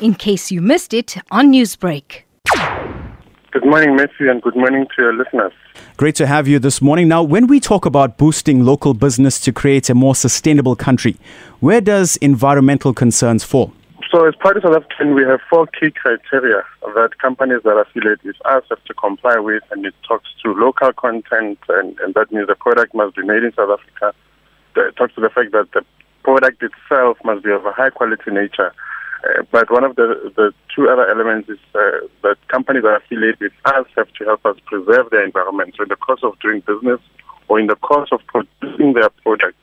in case you missed it on Newsbreak. Good morning, Matthew, and good morning to your listeners. Great to have you this morning. Now, when we talk about boosting local business to create a more sustainable country, where does environmental concerns fall? So, as part of South African, we have four key criteria that companies that affiliate with us have to comply with, and it talks to local content, and, and that means the product must be made in South Africa. It talks to the fact that the product itself must be of a high quality nature uh, but one of the, the two other elements is uh, that companies that affiliate with us have to help us preserve their environment. So in the course of doing business or in the course of producing their products,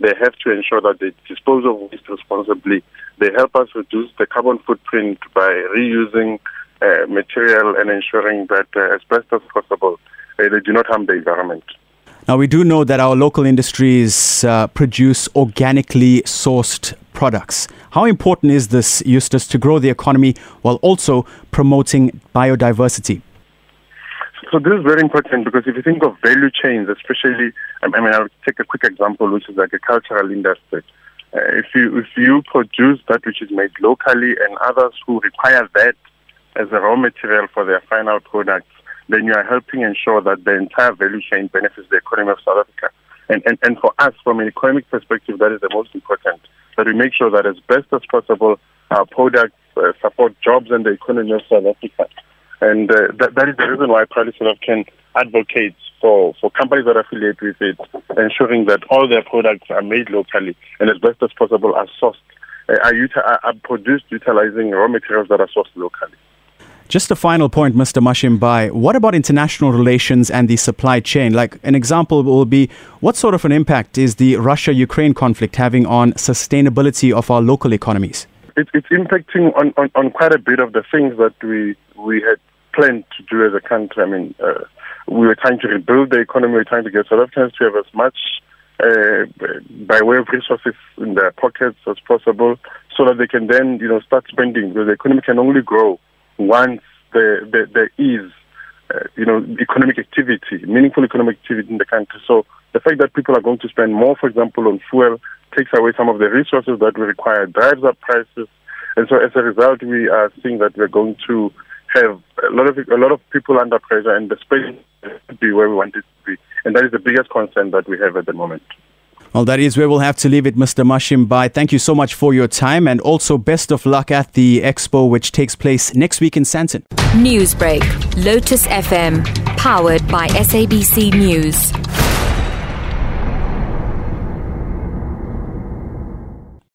they have to ensure that they dispose of waste responsibly. They help us reduce the carbon footprint by reusing uh, material and ensuring that uh, as best as possible uh, they do not harm the environment. Now, we do know that our local industries produce organically sourced products. How important is this, Eustace, to grow the economy while also promoting biodiversity? So this is very important because if you think of value chains, especially, I mean, I'll take a quick example, which is agricultural industry. Uh, if you if you produce that which is made locally and others who require that as a raw material for their final products, then you are helping ensure that the entire value chain benefits the economy of South Africa. And, and, and for us, from an economic perspective, that is the most important, that we make sure that as best as possible, our products uh, support jobs and the economy of South Africa. And uh, that, that is the reason why Proudly South African advocates for, for companies that affiliate with it, ensuring that all their products are made locally and as best as possible are sourced, uh, are, uti- are produced utilizing raw materials that are sourced locally. Just a final point, Mr. Mashimbye. What about international relations and the supply chain? Like an example will be what sort of an impact is the Russia Ukraine conflict having on sustainability of our local economies? It, it's impacting on, on, on, quite a bit of the things that we, we had planned to do as a country. I mean, uh, we were trying to rebuild the economy, we were trying to get South Africans to have as much uh, by way of resources in their pockets as possible so that they can then, you know, start spending because the economy can only grow once there, there, is, uh, you know, economic activity, meaningful economic activity in the country. So the fact that people are going to spend more, for example, on fuel takes away some of the resources that we require, drives up prices. And so as a result, we are seeing that we're going to have a lot of a lot of people under pressure, and the space to be where we want it to be. And that is the biggest concern that we have at the moment. Well, that is where we'll have to leave it, Mr. Mashimbye. Thank you so much for your time and also best of luck at the expo, which takes place next week in Sandton. Newsbreak, Lotus FM, powered by SABC News.